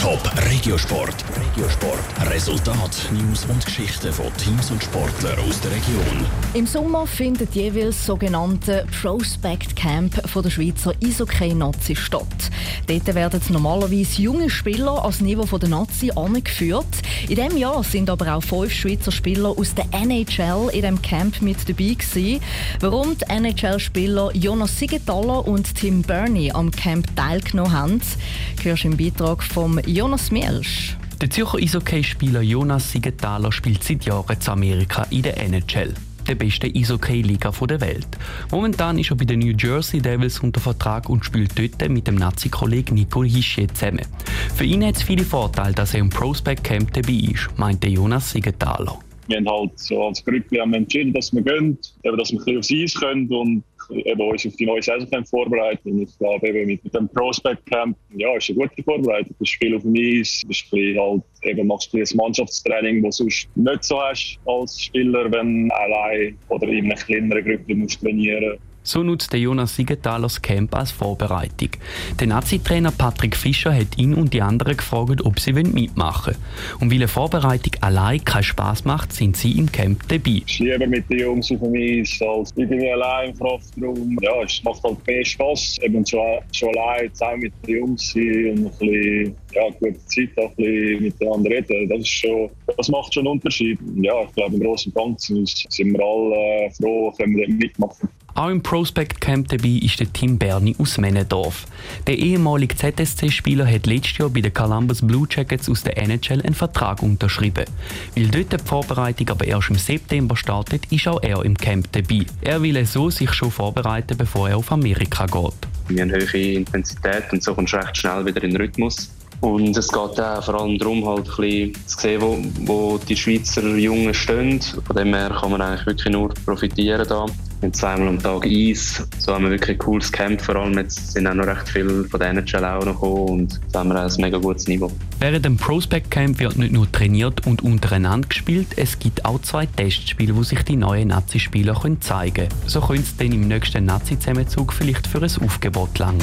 Top Regiosport. Regiosport. Resultat, News und Geschichten von Teams und Sportlern aus der Region. Im Sommer findet jeweils das sogenannte Prospect Camp von der Schweizer Eishockey-Nazi statt. Dort werden normalerweise junge Spieler als Niveau von der Nazi angeführt. In diesem Jahr sind aber auch fünf Schweizer Spieler aus der NHL in dem Camp mit dabei gewesen. Warum die NHL-Spieler Jonas Siegenthaler und Tim Burney am Camp teilgenommen haben, hörst du im Beitrag vom Jonas Mielsch. Der Zürcher Eishockey-Spieler Jonas Siegenthaler spielt seit Jahren zu Amerika in der NHL der besten Eishockey-Liga der Welt. Momentan ist er bei den New Jersey Devils unter Vertrag und spielt dort mit dem Nazi-Kollegen Nico Hischier zusammen. Für ihn hat es viele Vorteile, dass er im Prospect Camp dabei ist, meinte Jonas Siegenthaler. Wir haben halt so als Gruppe entschieden, dass wir gehen, dass wir ein bisschen aufs Eis können und eben uns auf die neue Saison vorbereiten. Und ich glaube, eben mit dem Prospect Camp, ja, ist eine gute Vorbereitung. Das Spiel auf dem Eis, das Spiel halt, eben machst du ein Mannschaftstraining, das du sonst nicht so hast als Spieler, wenn du allein oder in einer kleineren Gruppe musst trainieren musst. So nutzt Jonas Siegenthaler das Camp als Vorbereitung. Der Nazi-Trainer Patrick Fischer hat ihn und die anderen gefragt, ob sie mitmachen wollen. Und weil eine Vorbereitung allein keinen Spass macht, sind sie im Camp dabei. Ich lieber mit den Jungs auf dem Eis als irgendwie allein im Kraftraum. Ja, es macht halt mehr Spass. Eben schon, schon allein zusammen mit den Jungs sein und ein bisschen ja, gute Zeit auch ein bisschen miteinander reden. Das, ist schon, das macht schon einen Unterschied. Ja, ich glaube, im Großen und Ganzen sind wir alle froh, können wir mitmachen. Auch im Prospect Camp dabei ist der Tim Berni aus Männendorf. Der ehemalige ZSC-Spieler hat letztes Jahr bei den Columbus Blue Jackets aus der NHL einen Vertrag unterschrieben. Weil dort die Vorbereitung aber erst im September startet, ist auch er im Camp dabei. Er will so sich schon vorbereiten, bevor er auf Amerika geht. Wir haben hohe Intensität und so kommst du recht schnell wieder in den Rhythmus. Und es geht auch vor allem darum, halt ein bisschen zu sehen, wo, wo die Schweizer Jungen stehen. Von dem her kann man eigentlich wirklich nur profitieren da. Wir zweimal am Tag Eis. So haben wir wirklich ein cooles Camp. Vor allem jetzt sind auch noch recht viele von der NHL auch noch gekommen und da haben wir ein mega gutes Niveau. Während dem Prospect Camp wird nicht nur trainiert und untereinander gespielt, es gibt auch zwei Testspiele, wo sich die neuen Nazi-Spieler zeigen können. So können sie dann im nächsten Nazi-Zusammenzug vielleicht für ein Aufgebot langen.